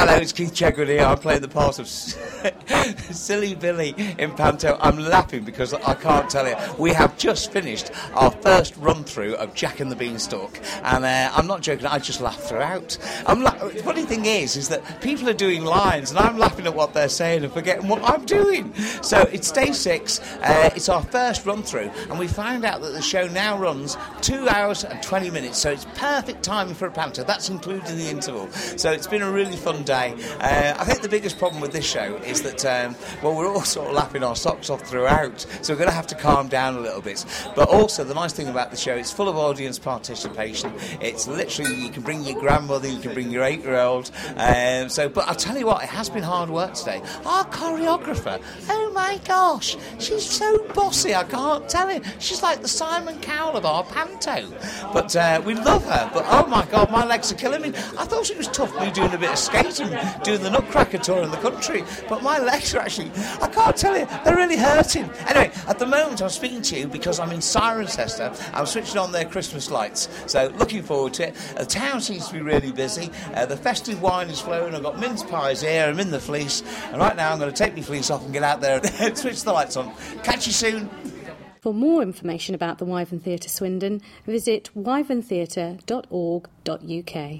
Hello, it's Keith Chegwin here. I'm playing the part of Silly Billy in Panto. I'm laughing because I can't tell you. We have just finished our first run through of Jack and the Beanstalk, and uh, I'm not joking. I just laugh throughout. I'm la- the funny thing is, is that people are doing lines, and I'm laughing at what they're saying and forgetting what I'm doing. So it's day six. Uh, it's our first run through, and we found out that the show now runs two hours and 20 minutes. So it's perfect timing for a panto. That's including the interval. So it's been a really fun Uh, I think the biggest problem with this show is that, um, well, we're all sort of lapping our socks off throughout, so we're going to have to calm down a little bit. But also, the nice thing about the show, it's full of audience participation. It's literally, you can bring your grandmother, you can bring your eight year old. Um, so, but I'll tell you what, it has been hard work today. Our choreographer, oh my gosh, she's so bossy, I can't tell you. She's like the Simon Cowell of our panto. But uh, we love her, but oh my god, my legs are killing me. I thought it was tough me doing a bit of skating, doing the Nutcracker tour in the country, but my legs are actually, I can't tell you, they're really hurting. Anyway, at the moment I'm speaking to you because I'm in Cirencester, I'm switching on their Christmas lights, so looking forward to it. The town seems to be really busy, uh, the festive wine is flowing, I've got mince pies here, I'm in the fleece, and right now I'm going to take my fleece off and get out there and switch the lights on. Catch you soon. For more information about the Wyvern Theatre Swindon, visit wyverntheatre.org.uk.